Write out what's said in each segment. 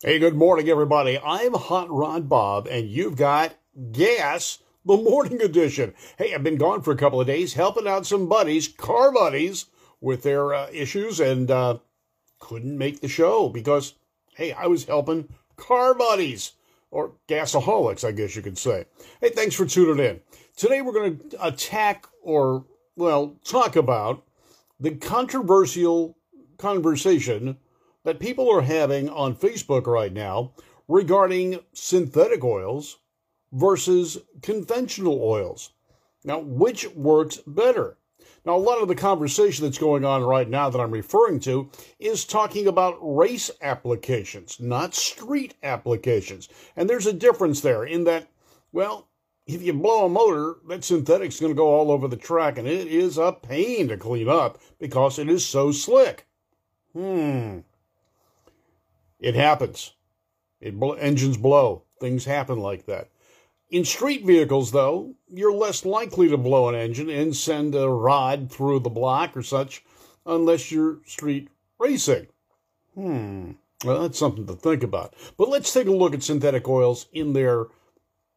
Hey, good morning, everybody. I'm Hot Rod Bob, and you've got Gas, the morning edition. Hey, I've been gone for a couple of days helping out some buddies, car buddies, with their uh, issues, and uh, couldn't make the show because, hey, I was helping car buddies, or gasaholics, I guess you could say. Hey, thanks for tuning in. Today we're going to attack, or, well, talk about the controversial conversation that people are having on Facebook right now regarding synthetic oils versus conventional oils. Now, which works better? Now, a lot of the conversation that's going on right now that I'm referring to is talking about race applications, not street applications. And there's a difference there in that, well, if you blow a motor, that synthetic's going to go all over the track, and it is a pain to clean up because it is so slick. Hmm. It happens. It bl- engines blow. Things happen like that. In street vehicles, though, you're less likely to blow an engine and send a rod through the block or such unless you're street racing. Hmm. Well, that's something to think about. But let's take a look at synthetic oils in their,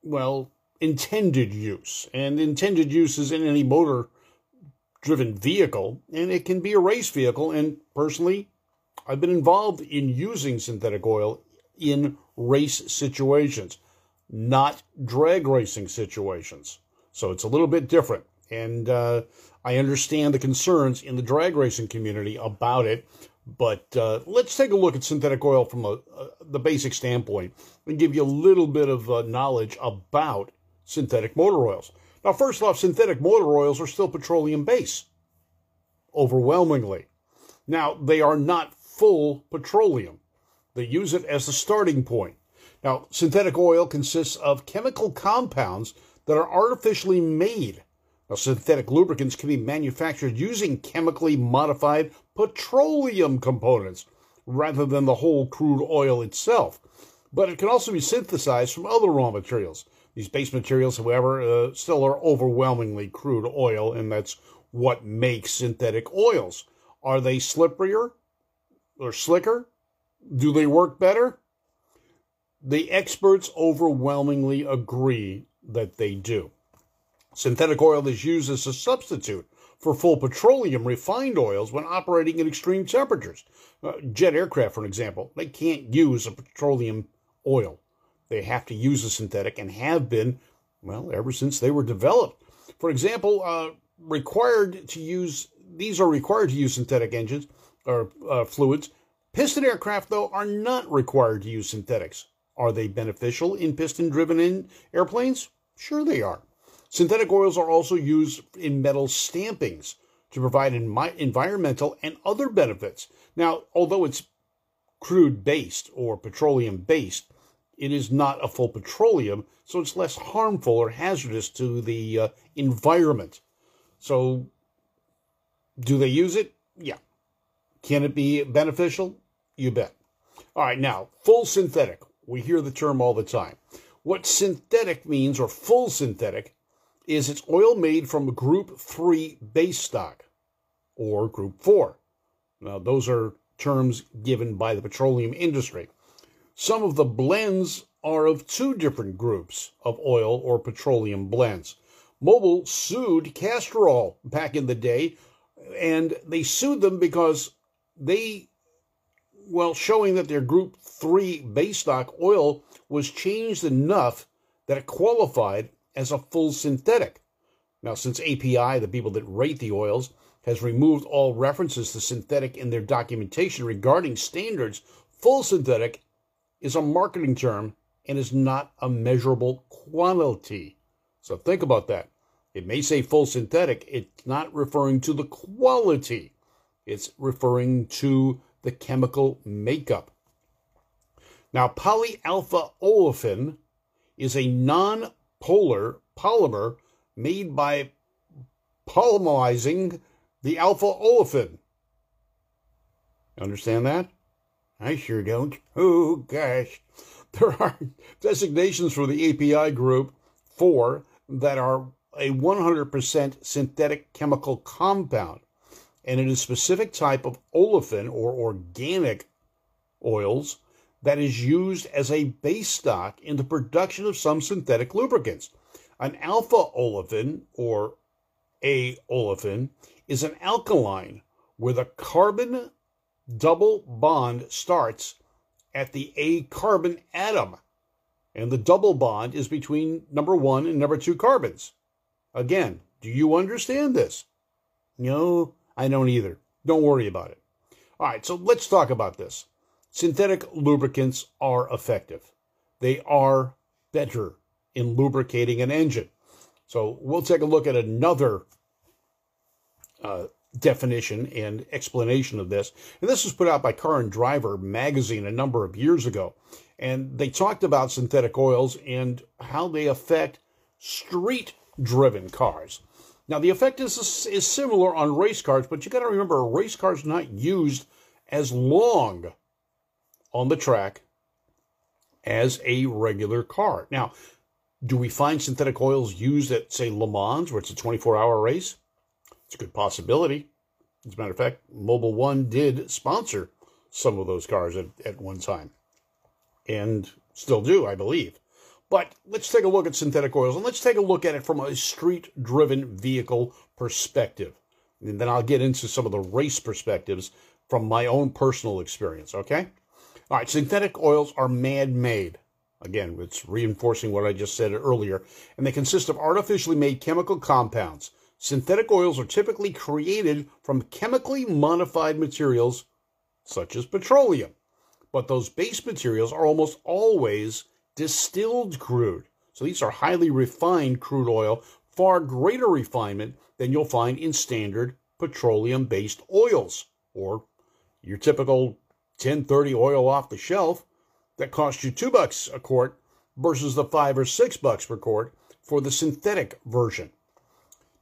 well, intended use. And intended use is in any motor driven vehicle, and it can be a race vehicle. And personally, I've been involved in using synthetic oil in race situations, not drag racing situations. So it's a little bit different. And uh, I understand the concerns in the drag racing community about it. But uh, let's take a look at synthetic oil from a, uh, the basic standpoint and give you a little bit of uh, knowledge about synthetic motor oils. Now, first off, synthetic motor oils are still petroleum based, overwhelmingly. Now, they are not full petroleum. They use it as the starting point. Now, synthetic oil consists of chemical compounds that are artificially made. Now, synthetic lubricants can be manufactured using chemically modified petroleum components rather than the whole crude oil itself. But it can also be synthesized from other raw materials. These base materials, however, uh, still are overwhelmingly crude oil, and that's what makes synthetic oils. Are they slipperier? Or slicker? Do they work better? The experts overwhelmingly agree that they do. Synthetic oil is used as a substitute for full petroleum refined oils when operating at extreme temperatures. Uh, jet aircraft, for example, they can't use a petroleum oil. They have to use a synthetic and have been, well, ever since they were developed. For example, uh, required to use, these are required to use synthetic engines or uh, fluids. Piston aircraft, though, are not required to use synthetics. Are they beneficial in piston driven airplanes? Sure, they are. Synthetic oils are also used in metal stampings to provide environmental and other benefits. Now, although it's crude based or petroleum based, it is not a full petroleum, so it's less harmful or hazardous to the uh, environment. So, do they use it? Yeah. Can it be beneficial? You bet. All right, now, full synthetic. We hear the term all the time. What synthetic means, or full synthetic, is it's oil made from group 3 base stock or group 4. Now, those are terms given by the petroleum industry. Some of the blends are of two different groups of oil or petroleum blends. Mobil sued Castrol back in the day, and they sued them because they, well, showing that their Group 3 base stock oil was changed enough that it qualified as a full synthetic. Now, since API, the people that rate the oils, has removed all references to synthetic in their documentation regarding standards, full synthetic is a marketing term and is not a measurable quantity. So think about that. It may say full synthetic, it's not referring to the quality. It's referring to the chemical makeup. Now, polyalpha olefin is a non-polar polymer made by polymerizing the alpha olefin. Understand that? I sure don't. Oh, gosh. There are designations for the API group 4 that are a 100% synthetic chemical compound and it is a specific type of olefin or organic oils that is used as a base stock in the production of some synthetic lubricants. An alpha olefin, or A olefin, is an alkene where the carbon double bond starts at the A carbon atom, and the double bond is between number one and number two carbons. Again, do you understand this? No, I don't either. Don't worry about it. All right, so let's talk about this. Synthetic lubricants are effective. They are better in lubricating an engine. So we'll take a look at another uh, definition and explanation of this. And this was put out by Car and Driver magazine a number of years ago. And they talked about synthetic oils and how they affect street driven cars. Now, the effect is, is similar on race cars, but you got to remember a race car is not used as long on the track as a regular car. Now, do we find synthetic oils used at, say, Le Mans, where it's a 24 hour race? It's a good possibility. As a matter of fact, Mobil One did sponsor some of those cars at, at one time, and still do, I believe. But let's take a look at synthetic oils, and let's take a look at it from a street driven vehicle perspective. And then I'll get into some of the race perspectives from my own personal experience, okay? All right, synthetic oils are man made. Again, it's reinforcing what I just said earlier, and they consist of artificially made chemical compounds Synthetic oils are typically created from chemically modified materials such as petroleum, but those base materials are almost always distilled crude. So these are highly refined crude oil, far greater refinement than you'll find in standard petroleum based oils or your typical 1030 oil off the shelf that costs you two bucks a quart versus the five or six bucks per quart for the synthetic version.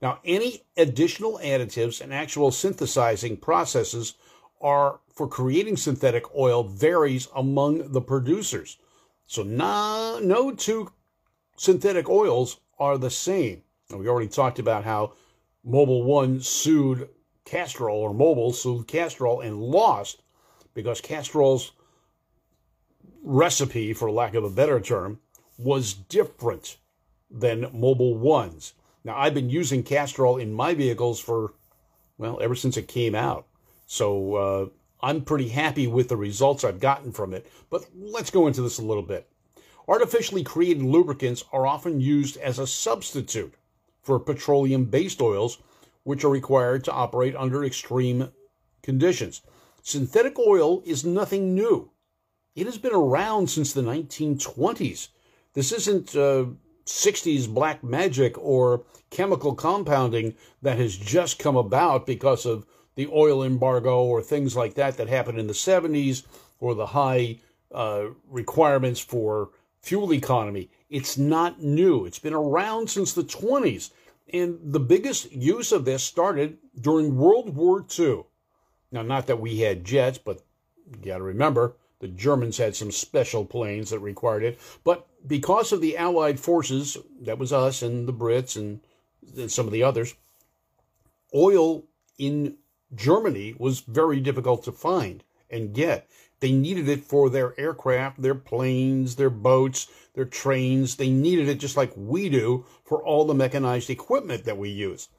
Now, any additional additives and actual synthesizing processes are for creating synthetic oil varies among the producers. So no, no two synthetic oils are the same. And we already talked about how Mobil One sued Castrol, or Mobil sued Castrol and lost because Castrol's recipe, for lack of a better term, was different than Mobil One's. Now, I've been using Castrol in my vehicles for, well, ever since it came out. So uh, I'm pretty happy with the results I've gotten from it. But let's go into this a little bit. Artificially created lubricants are often used as a substitute for petroleum based oils, which are required to operate under extreme conditions. Synthetic oil is nothing new. It has been around since the 1920s. This isn't uh, 60s black magic or chemical compounding that has just come about because of the oil embargo or things like that that happened in the 70s or the high uh, requirements for fuel economy. It's not new. It's been around since the 20s. And the biggest use of this started during World War II. Now, not that we had jets, but you got to remember, the Germans had some special planes that required it. But because of the Allied forces, that was us and the Brits and, and some of the others, oil in Germany was very difficult to find and get. They needed it for their aircraft, their planes, their boats, their trains. They needed it just like we do for all the mechanized equipment that we use.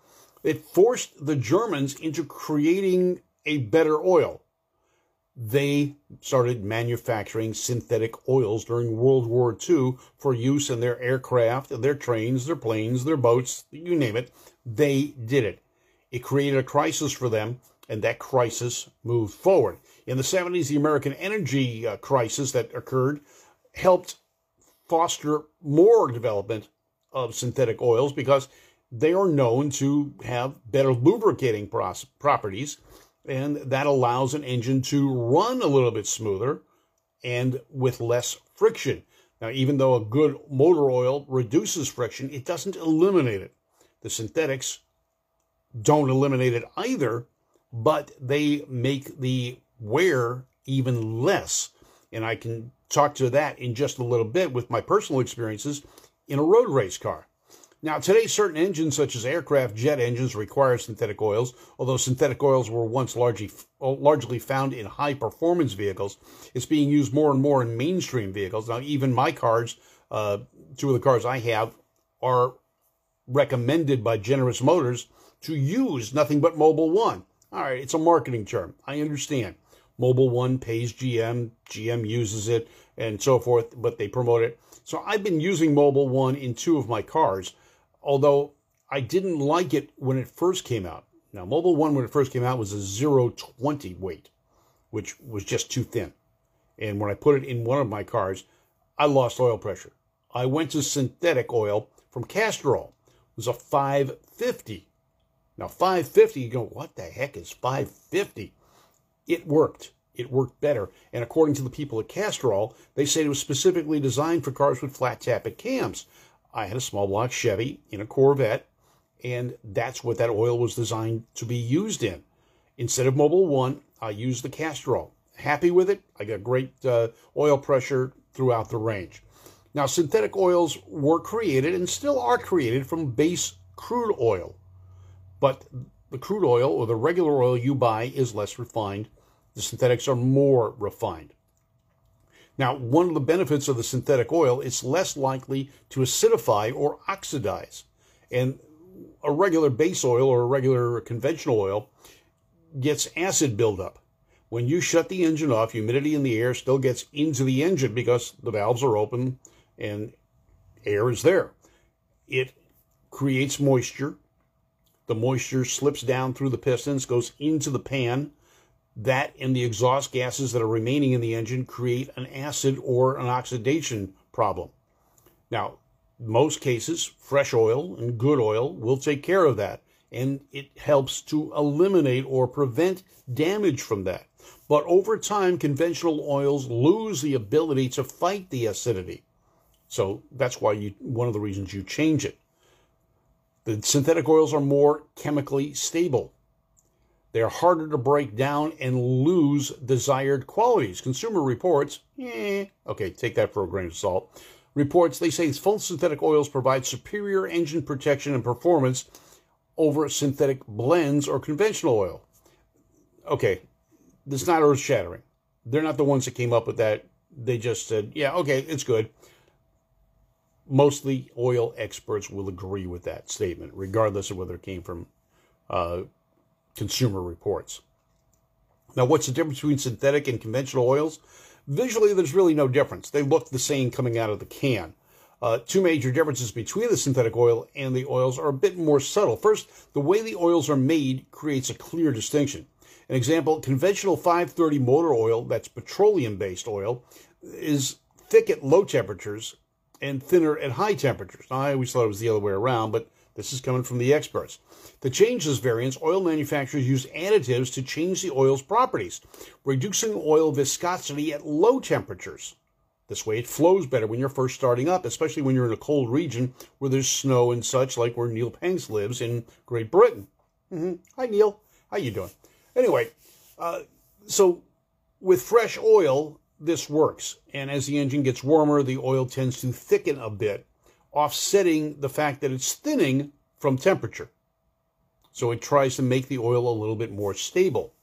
It forced the Germans into creating a better oil they started manufacturing synthetic oils during World War II for use in their aircraft, their trains, their planes, their boats, you name it. They did it. It created a crisis for them, and that crisis moved forward. In the 70s, the American energy uh, crisis that occurred helped foster more development of synthetic oils because they are known to have better lubricating properties and that allows an engine to run a little bit smoother and with less friction. Now, even though a good motor oil reduces friction, it doesn't eliminate it. The synthetics don't eliminate it either, but they make the wear even less. And I can talk to that in just a little bit with my personal experiences in a road race car. Now, today, certain engines, such as aircraft jet engines, require synthetic oils. Although synthetic oils were once largely largely found in high performance vehicles, it's being used more and more in mainstream vehicles. Now, even my cars, uh, two of the cars I have, are recommended by Generous Motors to use nothing but Mobil One. All right, it's a marketing term. I understand. Mobil One pays GM, GM uses it, and so forth, but they promote it. So I've been using Mobil One in two of my cars although I didn't like it when it first came out. Now, Mobil One, when it first came out, was a 020 weight, which was just too thin. And when I put it in one of my cars, I lost oil pressure. I went to synthetic oil from Castrol. It was a 550. Now, 550, you go, what the heck is 550? It worked. It worked better. And according to the people at Castrol, they said it was specifically designed for cars with flat tappet cams. I had a small block Chevy in a Corvette, and that's what that oil was designed to be used in. Instead of Mobil One, I used the Castrol. Happy with it. I got great uh, oil pressure throughout the range. Now, synthetic oils were created and still are created from base crude oil, but the crude oil or the regular oil you buy is less refined. The synthetics are more refined. Now, one of the benefits of the synthetic oil, it's less likely to acidify or oxidize. And a regular base oil or a regular conventional oil gets acid buildup. When you shut the engine off, humidity in the air still gets into the engine because the valves are open and air is there. It creates moisture. The moisture slips down through the pistons, goes into the pan, that and the exhaust gases that are remaining in the engine create an acid or an oxidation problem. Now, most cases, fresh oil and good oil will take care of that, and it helps to eliminate or prevent damage from that. But over time, conventional oils lose the ability to fight the acidity. So that's why you one of the reasons you change it. The synthetic oils are more chemically stable. They are harder to break down and lose desired qualities. Consumer Reports, eh, okay, take that for a grain of salt. Reports they say full synthetic oils provide superior engine protection and performance over synthetic blends or conventional oil. Okay, this is not earth shattering. They're not the ones that came up with that. They just said, yeah, okay, it's good. Mostly oil experts will agree with that statement, regardless of whether it came from uh, Consumer Reports. Now, what's the difference between synthetic and conventional oils? Visually, there's really no difference. They look the same coming out of the can. Uh, two major differences between the synthetic oil and the oils are a bit more subtle. First, the way the oils are made creates a clear distinction. An example, conventional 530 motor oil, that's petroleum based oil, is thick at low temperatures and thinner at high temperatures. Now, I always thought it was the other way around, but this is coming from the experts. To change this variance, oil manufacturers use additives to change the oil's properties, reducing oil viscosity at low temperatures. This way it flows better when you're first starting up, especially when you're in a cold region where there's snow and such, like where Neil Panks lives in Great Britain. Mm-hmm. Hi, Neil. How you doing? Anyway, uh, so with fresh oil, this works. And as the engine gets warmer, the oil tends to thicken a bit offsetting the fact that it's thinning from temperature. So it tries to make the oil a little bit more stable.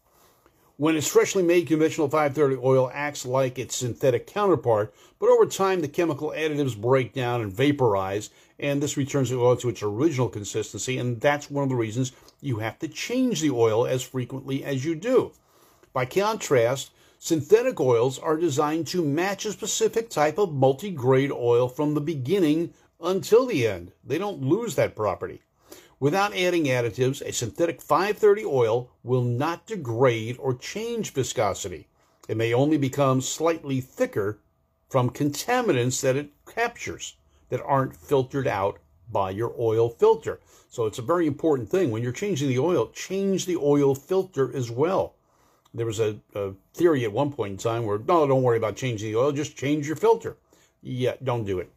When it's freshly made, conventional 530 oil acts like its synthetic counterpart, but over time the chemical additives break down and vaporize, and this returns the oil to its original consistency, and that's one of the reasons you have to change the oil as frequently as you do. By contrast, synthetic oils are designed to match a specific type of multi-grade oil from the beginning until the end. They don't lose that property. Without adding additives, a synthetic 530 oil will not degrade or change viscosity. It may only become slightly thicker from contaminants that it captures that aren't filtered out by your oil filter. So it's a very important thing. When you're changing the oil, change the oil filter as well. There was a, a theory at one point in time where, no, don't worry about changing the oil, just change your filter. Yeah, don't do it.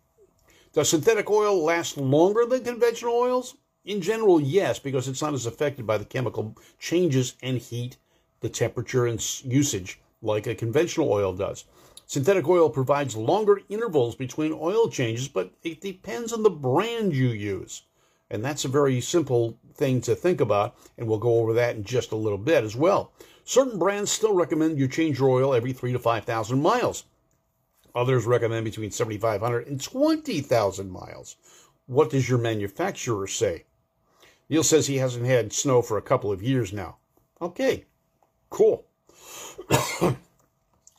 Does synthetic oil last longer than conventional oils? In general, yes, because it's not as affected by the chemical changes and heat, the temperature, and usage like a conventional oil does. Synthetic oil provides longer intervals between oil changes, but it depends on the brand you use. And that's a very simple thing to think about, and we'll go over that in just a little bit as well. Certain brands still recommend you change your oil every three to 5,000 miles. Others recommend between 7,500 and 20,000 miles. What does your manufacturer say? Neil says he hasn't had snow for a couple of years now. Okay, cool. All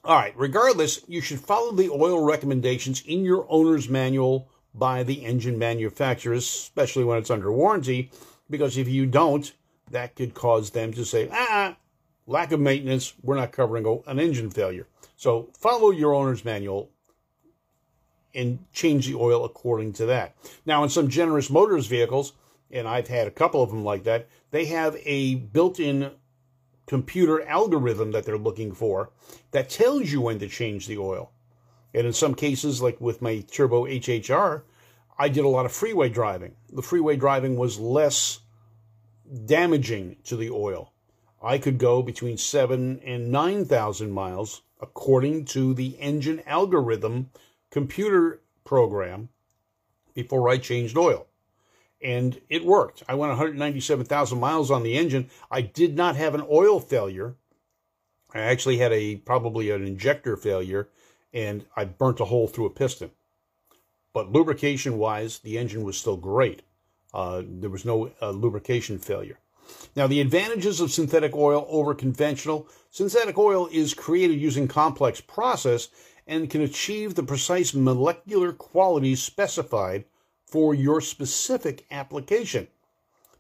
right, regardless, you should follow the oil recommendations in your owner's manual by the engine manufacturer, especially when it's under warranty, because if you don't, that could cause them to say, ah, lack of maintenance, we're not covering an engine failure. So follow your owner's manual and change the oil according to that. Now, in some generous motors vehicles, and I've had a couple of them like that, they have a built in computer algorithm that they're looking for that tells you when to change the oil. And in some cases, like with my Turbo HHR, I did a lot of freeway driving. The freeway driving was less damaging to the oil. I could go between seven and 9,000 miles according to the engine algorithm computer program before I changed oil and it worked. I went 197,000 miles on the engine. I did not have an oil failure. I actually had a probably an injector failure, and I burnt a hole through a piston. But lubrication wise, the engine was still great. Uh, there was no uh, lubrication failure. Now, the advantages of synthetic oil over conventional synthetic oil is created using complex process and can achieve the precise molecular qualities specified for your specific application.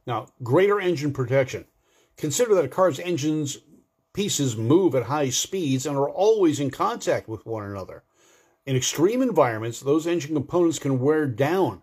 Now, greater engine protection. Consider that a car's engine's pieces move at high speeds and are always in contact with one another. In extreme environments, those engine components can wear down.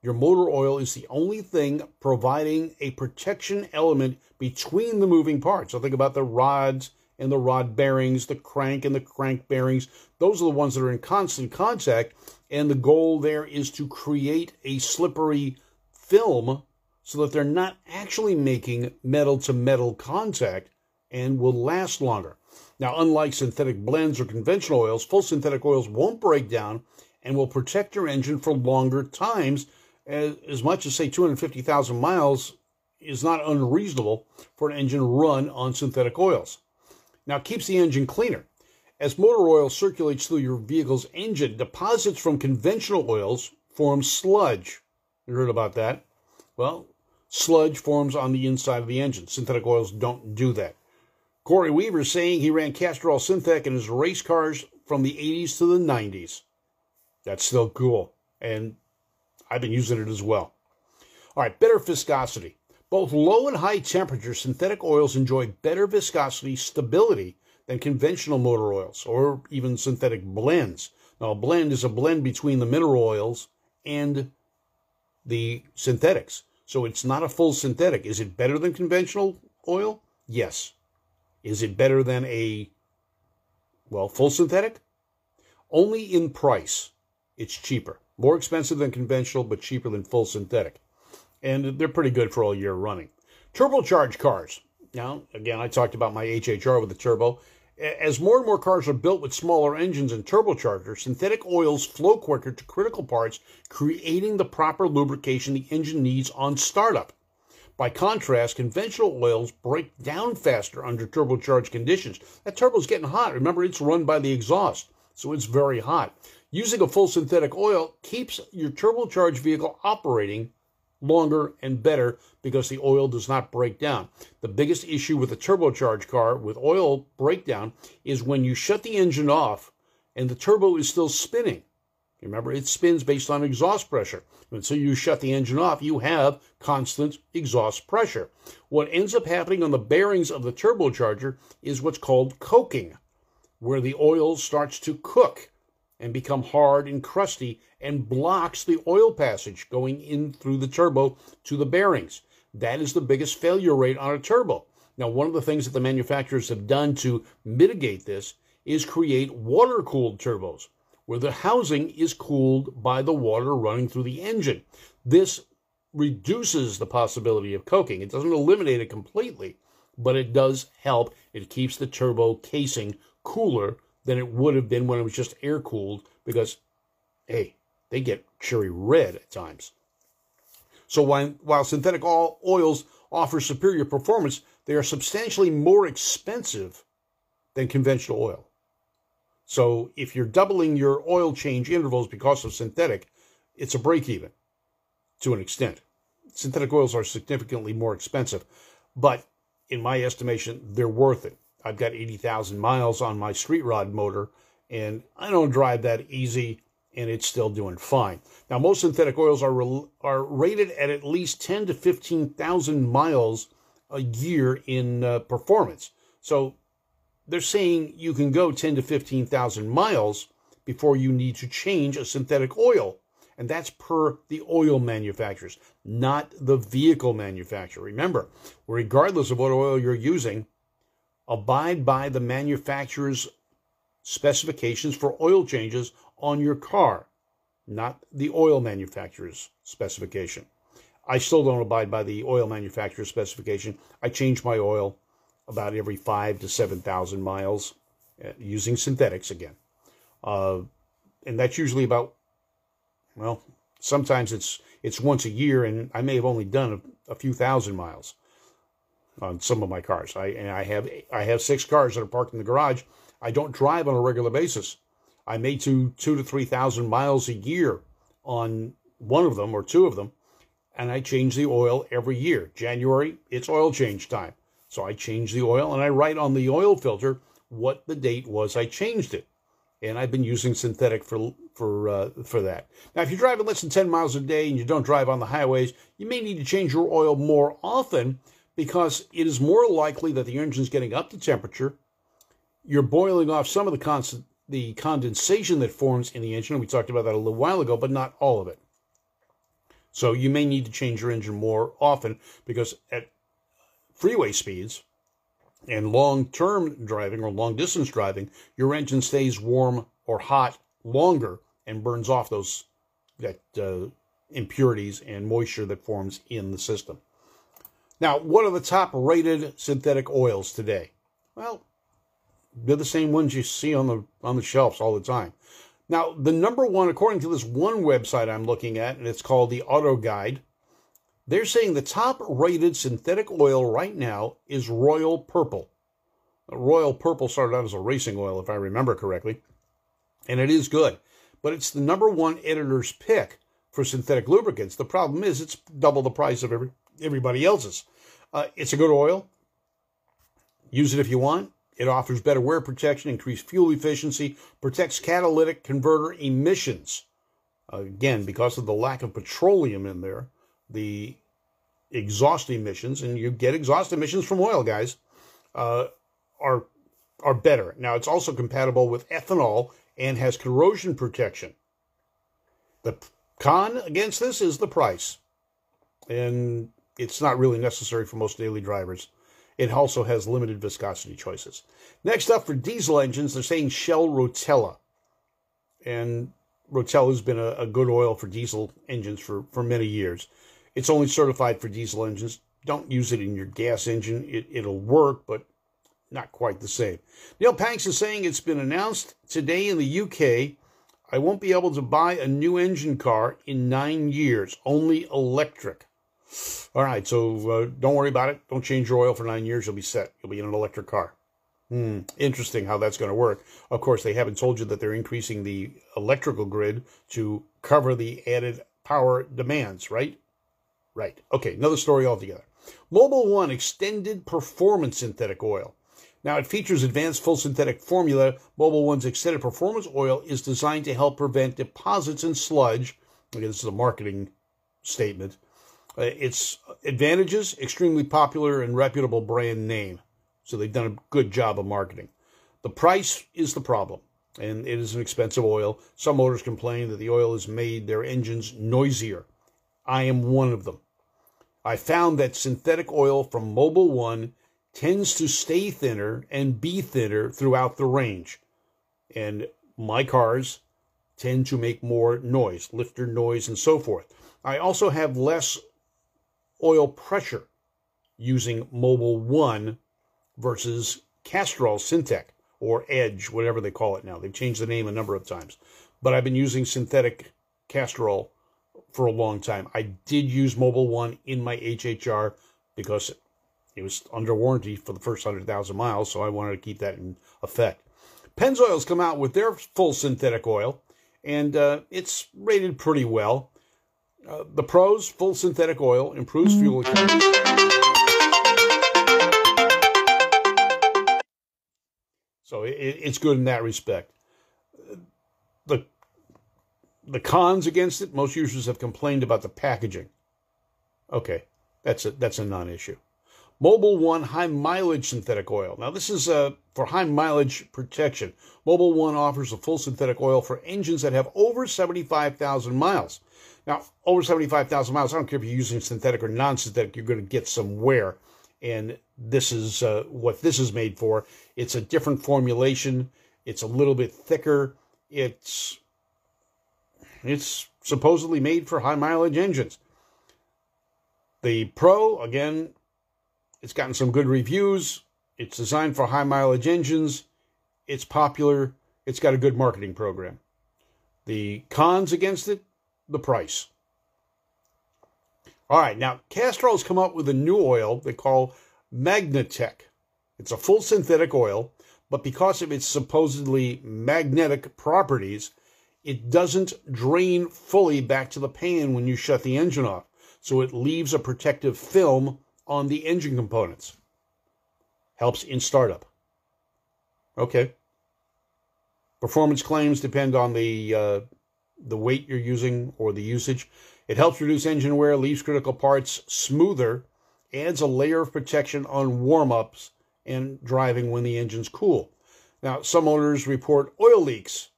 Your motor oil is the only thing providing a protection element between the moving parts. So think about the rods and the rod bearings, the crank and the crank bearings. Those are the ones that are in constant contact. And the goal there is to create a slippery film so that they're not actually making metal to metal contact and will last longer. Now, unlike synthetic blends or conventional oils, full synthetic oils won't break down and will protect your engine for longer times. As, as much as, say, 250,000 miles is not unreasonable for an engine run on synthetic oils. Now, it keeps the engine cleaner. As motor oil circulates through your vehicle's engine, deposits from conventional oils form sludge. You heard about that? Well, sludge forms on the inside of the engine. Synthetic oils don't do that. Corey Weaver saying he ran Castrol Syntec in his race cars from the 80s to the 90s. That's still cool. And I've been using it as well. All right, better viscosity. Both low and high temperature synthetic oils enjoy better viscosity stability than conventional motor oils or even synthetic blends. Now, a blend is a blend between the mineral oils and the synthetics. So it's not a full synthetic. Is it better than conventional oil? Yes. Is it better than a, well, full synthetic? Only in price. It's cheaper. More expensive than conventional, but cheaper than full synthetic and they're pretty good for all year running. Turbocharged cars. Now, again, I talked about my HHR with the turbo. As more and more cars are built with smaller engines and turbochargers, synthetic oils flow quicker to critical parts, creating the proper lubrication the engine needs on startup. By contrast, conventional oils break down faster under turbocharged conditions. That turbo's getting hot. Remember, it's run by the exhaust, so it's very hot. Using a full synthetic oil keeps your turbocharged vehicle operating longer and better because the oil does not break down. The biggest issue with a turbocharged car with oil breakdown is when you shut the engine off and the turbo is still spinning. Remember, it spins based on exhaust pressure. And so you shut the engine off, you have constant exhaust pressure. What ends up happening on the bearings of the turbocharger is what's called coking, where the oil starts to cook and become hard and crusty and blocks the oil passage going in through the turbo to the bearings. That is the biggest failure rate on a turbo. Now, one of the things that the manufacturers have done to mitigate this is create water cooled turbos, where the housing is cooled by the water running through the engine. This reduces the possibility of coking. It doesn't eliminate it completely, but it does help. It keeps the turbo casing cooler than it would have been when it was just air cooled because, hey, they get cherry red at times. So while, while synthetic oils offer superior performance, they are substantially more expensive than conventional oil. So if you're doubling your oil change intervals because of synthetic, it's a break even to an extent. Synthetic oils are significantly more expensive, but in my estimation, they're worth it. I've got 80,000 miles on my street rod motor, and I don't drive that easy, and it's still doing fine. Now, most synthetic oils are, are rated at at least 10 to 15,000 miles a year in uh, performance. So they're saying you can go 10 to 15,000 miles before you need to change a synthetic oil. And that's per the oil manufacturers, not the vehicle manufacturer. Remember, regardless of what oil you're using, abide by the manufacturer's specifications for oil changes on your car, not the oil manufacturer's specification. I still don't abide by the oil manufacturer's specification. I change my oil about every five to 7,000 miles uh, using synthetics again. Uh, and that's usually about, well, sometimes it's it's once a year, and I may have only done a, a few thousand miles on some of my cars. I and I have I have six cars that are parked in the garage. I don't drive on a regular basis. I may do two to three thousand miles a year on one of them or two of them, and I change the oil every year. January, it's oil change time. So I change the oil and I write on the oil filter what the date was I changed it. And I've been using synthetic for for uh, for that. Now, if you're driving less than 10 miles a day and you don't drive on the highways, you may need to change your oil more often because it is more likely that the engine's getting up to temperature. You're boiling off some of the the condensation that forms in the engine. We talked about that a little while ago, but not all of it. So you may need to change your engine more often because at freeway speeds and long term driving or long distance driving, your engine stays warm or hot longer and burns off those that uh, impurities and moisture that forms in the system. Now, what are the top rated synthetic oils today? Well, they're the same ones you see on the on the shelves all the time. Now, the number one, according to this one website I'm looking at, and it's called the Auto Guide, they're saying the top rated synthetic oil right now is Royal Purple. Royal Purple started out as a racing oil, if I remember correctly, and it is good. But it's the number one editor's pick for synthetic lubricants. The problem is it's double the price of every, everybody else's. Uh, it's a good oil. Use it if you want. It offers better wear protection, increased fuel efficiency, protects catalytic converter emissions. Uh, again, because of the lack of petroleum in there, the exhaust emissions, and you get exhaust emissions from oil, guys, uh, are are better. Now it's also compatible with ethanol and has corrosion protection. The con against this is the price, and it's not really necessary for most daily drivers. It also has limited viscosity choices. Next up for diesel engines, they're saying Shell Rotella. And Rotella has been a, a good oil for diesel engines for, for many years. It's only certified for diesel engines. Don't use it in your gas engine. It, it'll work, but not quite the same. Neil Panks is saying it's been announced today in the UK I won't be able to buy a new engine car in nine years, only electric. All right, so uh, don't worry about it. Don't change your oil for nine years. You'll be set. You'll be in an electric car. Hmm, interesting how that's going to work. Of course, they haven't told you that they're increasing the electrical grid to cover the added power demands, right? Right. Okay, another story altogether. Mobil One Extended Performance Synthetic Oil. Now, it features advanced full synthetic formula. Mobil One's Extended Performance Oil is designed to help prevent deposits and sludge. Again, this is a marketing statement. Uh, its advantages, extremely popular and reputable brand name. So they've done a good job of marketing. The price is the problem, and it is an expensive oil. Some motors complain that the oil has made their engines noisier. I am one of them. I found that synthetic oil from Mobil One tends to stay thinner and be thinner throughout the range. And my cars tend to make more noise, lifter noise, and so forth. I also have less oil pressure using Mobil One versus Castrol Syntec or Edge, whatever they call it now. They've changed the name a number of times. But I've been using synthetic Castrol for a long time. I did use Mobil One in my HHR because it was under warranty for the first 100,000 miles, so I wanted to keep that in effect. Pennzoil's come out with their full synthetic oil, and uh, it's rated pretty well. Uh, the pros, full synthetic oil, improves fuel economy. So it, it's good in that respect. The the cons against it, most users have complained about the packaging. Okay, that's a that's a non-issue. Mobil One high mileage synthetic oil. Now this is uh, for high mileage protection. Mobil One offers a full synthetic oil for engines that have over 75,000 miles. Now, over 75,000 miles, I don't care if you're using synthetic or non-synthetic, you're going to get some wear. And this is uh, what this is made for. It's a different formulation. It's a little bit thicker. It's it's supposedly made for high mileage engines. The Pro, again, it's gotten some good reviews. It's designed for high mileage engines. It's popular. It's got a good marketing program. The cons against it, the price. All right, now Castrol's come up with a new oil they call Magnatec. It's a full synthetic oil, but because of its supposedly magnetic properties, it doesn't drain fully back to the pan when you shut the engine off. So it leaves a protective film on the engine components. Helps in startup. Okay. Performance claims depend on the uh, the weight you're using or the usage. It helps reduce engine wear, leaves critical parts smoother, adds a layer of protection on warm ups and driving when the engine's cool. Now, some owners report oil leaks,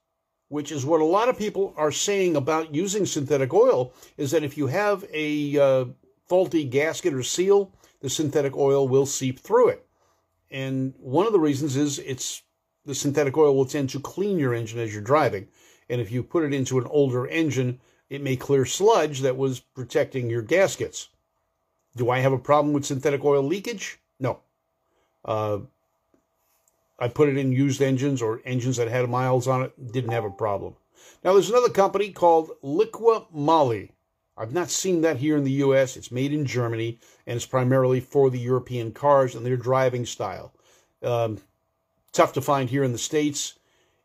which is what a lot of people are saying about using synthetic oil, is that if you have a uh, faulty gasket or seal, the synthetic oil will seep through it. And one of the reasons is it's the synthetic oil will tend to clean your engine as you're driving. And if you put it into an older engine, it may clear sludge that was protecting your gaskets. Do I have a problem with synthetic oil leakage? No. Uh, I put it in used engines or engines that had miles on it, didn't have a problem. Now, there's another company called Liqui Moly. I've not seen that here in the US. It's made in Germany and it's primarily for the European cars and their driving style. Um, tough to find here in the States.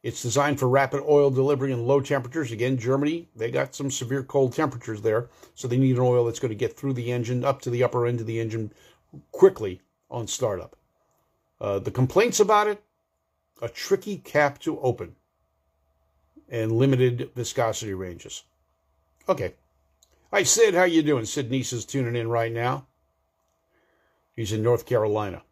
It's designed for rapid oil delivery in low temperatures. Again, Germany, they got some severe cold temperatures there, so they need an oil that's going to get through the engine up to the upper end of the engine quickly on startup. Uh, the complaints about it a tricky cap to open and limited viscosity ranges. Okay. Hi, Sid. How you doing? Sid Neese is tuning in right now. He's in North Carolina.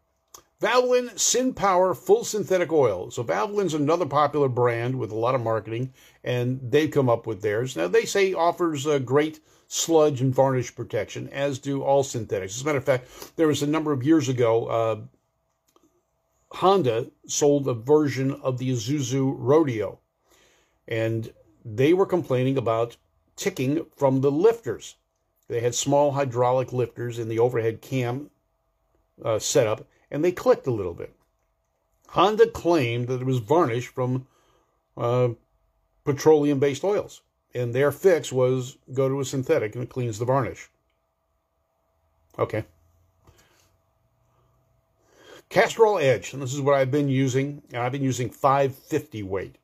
Valvoline SynPower Full Synthetic Oil. So Valvoline's another popular brand with a lot of marketing, and they've come up with theirs. Now they say offers a great sludge and varnish protection, as do all synthetics. As a matter of fact, there was a number of years ago, uh, Honda sold a version of the Isuzu Rodeo, and they were complaining about ticking from the lifters. They had small hydraulic lifters in the overhead cam uh, setup, and they clicked a little bit. Honda claimed that it was varnish from uh, petroleum based oils, and their fix was go to a synthetic and it cleans the varnish. Okay. Castrol Edge, and this is what I've been using, I've been using 550 weight.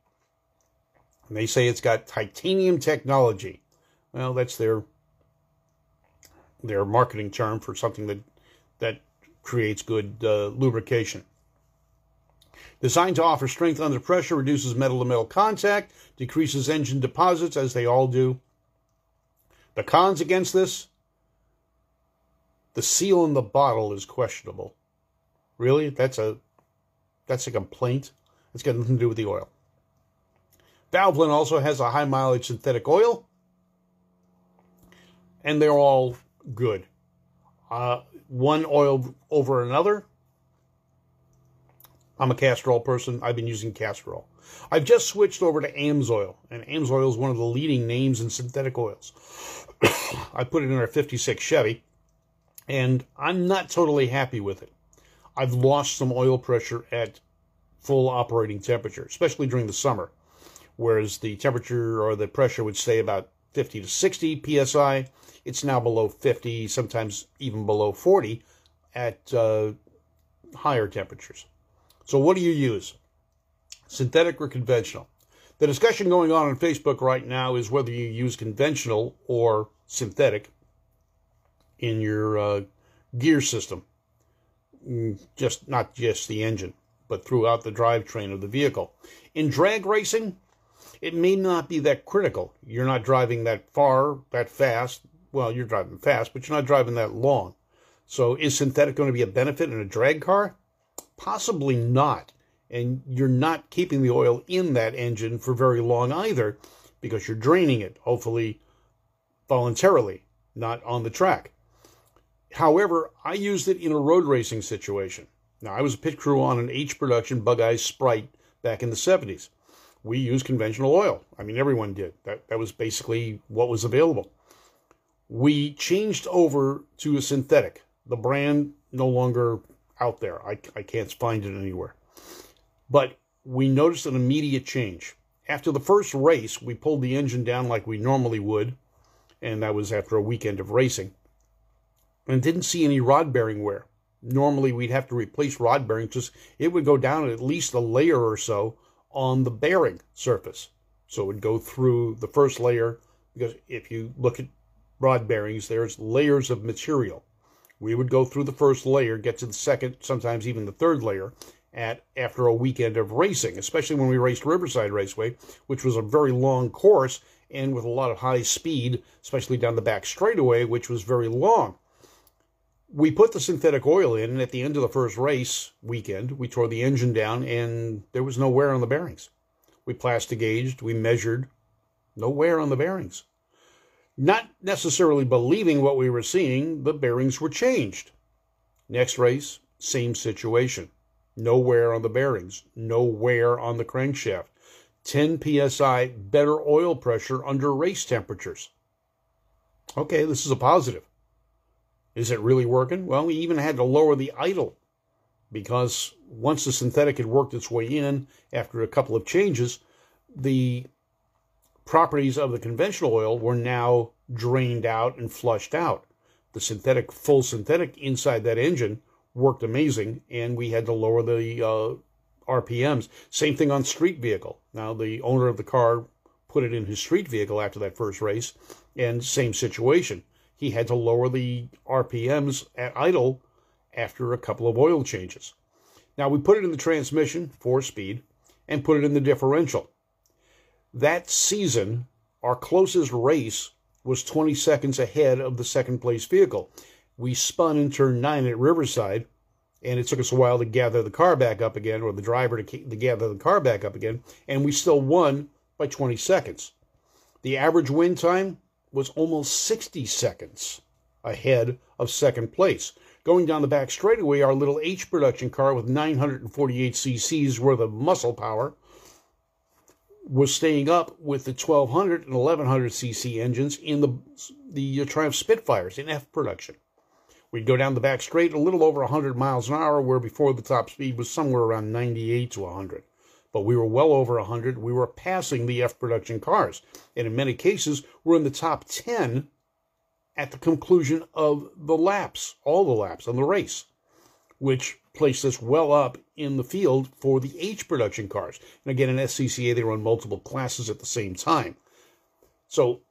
And they say it's got titanium technology. Well, that's their their marketing term for something that that creates good uh, lubrication. Designed to offer strength under pressure, reduces metal to metal contact, decreases engine deposits, as they all do. The cons against this the seal in the bottle is questionable. Really? That's a that's a complaint. It's got nothing to do with the oil. Valvoline also has a high mileage synthetic oil, and they're all good. Uh, one oil over another. I'm a Castrol person. I've been using Castrol. I've just switched over to Amsoil, and Amsoil is one of the leading names in synthetic oils. I put it in our 56 Chevy, and I'm not totally happy with it. I've lost some oil pressure at full operating temperature, especially during the summer, whereas the temperature or the pressure would stay about 50 to 60 psi. It's now below 50, sometimes even below 40 at uh, higher temperatures. So, what do you use? Synthetic or conventional? The discussion going on on Facebook right now is whether you use conventional or synthetic in your uh, gear system. Mm, just not just the engine, but throughout the drivetrain of the vehicle. In drag racing, it may not be that critical. You're not driving that far, that fast. Well, you're driving fast, but you're not driving that long. So is synthetic going to be a benefit in a drag car? Possibly not. And you're not keeping the oil in that engine for very long either because you're draining it, hopefully voluntarily, not on the track. However, I used it in a road racing situation. Now, I was a pit crew on an H production Bug Eyes Sprite back in the 70s. We used conventional oil. I mean, everyone did. That, that was basically what was available. We changed over to a synthetic. The brand no longer out there. I, I can't find it anywhere. But we noticed an immediate change. After the first race, we pulled the engine down like we normally would, and that was after a weekend of racing, and didn't see any rod bearing wear. Normally, we'd have to replace rod bearings, it would go down at least a layer or so on the bearing surface. So it would go through the first layer, because if you look at rod bearings, there's layers of material. We would go through the first layer, get to the second, sometimes even the third layer, at after a weekend of racing, especially when we raced Riverside Raceway, which was a very long course and with a lot of high speed, especially down the back straightaway, which was very long. We put the synthetic oil in, and at the end of the first race weekend, we tore the engine down, and there was no wear on the bearings. We plastic gauged, we measured, no wear on the bearings. Not necessarily believing what we were seeing, the bearings were changed. Next race, same situation. No wear on the bearings, no wear on the crankshaft. 10 psi better oil pressure under race temperatures. Okay, this is a positive. Is it really working? Well, we even had to lower the idle because once the synthetic had worked its way in after a couple of changes, the properties of the conventional oil were now drained out and flushed out. The synthetic, full synthetic inside that engine worked amazing, and we had to lower the uh, RPMs. Same thing on street vehicle. Now, the owner of the car put it in his street vehicle after that first race, and same situation. He had to lower the RPMs at idle after a couple of oil changes. Now, we put it in the transmission, four speed, and put it in the differential. That season, our closest race was 20 seconds ahead of the second place vehicle we spun in turn nine at Riverside, and it took us a while to gather the car back up again, or the driver to, to gather the car back up again, and we still won by 20 seconds. The average win time was almost 60 seconds ahead of second place. Going down the back straightaway, our little H production car with 948 cc's worth of muscle power was staying up with the 1200 and 1100 cc engines in the the Triumph Spitfires in F production. We'd go down the back straight a little over 100 miles an hour, where before the top speed was somewhere around 98 to 100. But we were well over 100. We were passing the F production cars. And in many cases, we're in the top 10 at the conclusion of the laps, all the laps on the race, which placed us well up in the field for the H production cars. And again, in SCCA, they run multiple classes at the same time. So,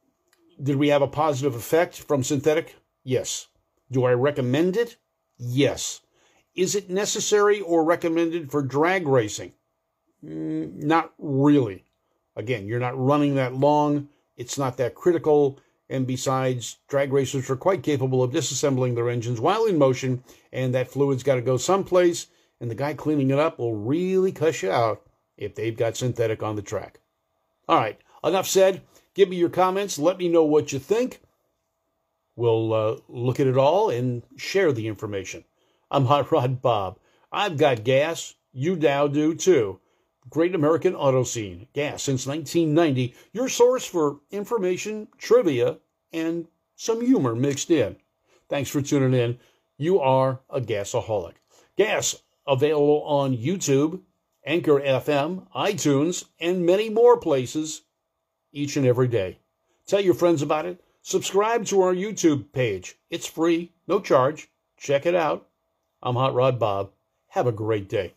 did we have a positive effect from synthetic? Yes. Do I recommend it? Yes. Is it necessary or recommended for drag racing? Mm, not really. Again, you're not running that long, it's not that critical, and besides, drag racers are quite capable of disassembling their engines while in motion, and that fluid's got to go someplace, and the guy cleaning it up will really cuss you out if they've got synthetic on the track. All right, enough said. Give me your comments. Let me know what you think. We'll uh, look at it all and share the information. I'm Hot Rod Bob. I've got gas. You now do too. Great American Auto Scene. Gas since 1990. Your source for information, trivia, and some humor mixed in. Thanks for tuning in. You are a gasaholic. Gas available on YouTube, Anchor FM, iTunes, and many more places each and every day. Tell your friends about it. Subscribe to our YouTube page. It's free, no charge. Check it out. I'm Hot Rod Bob. Have a great day.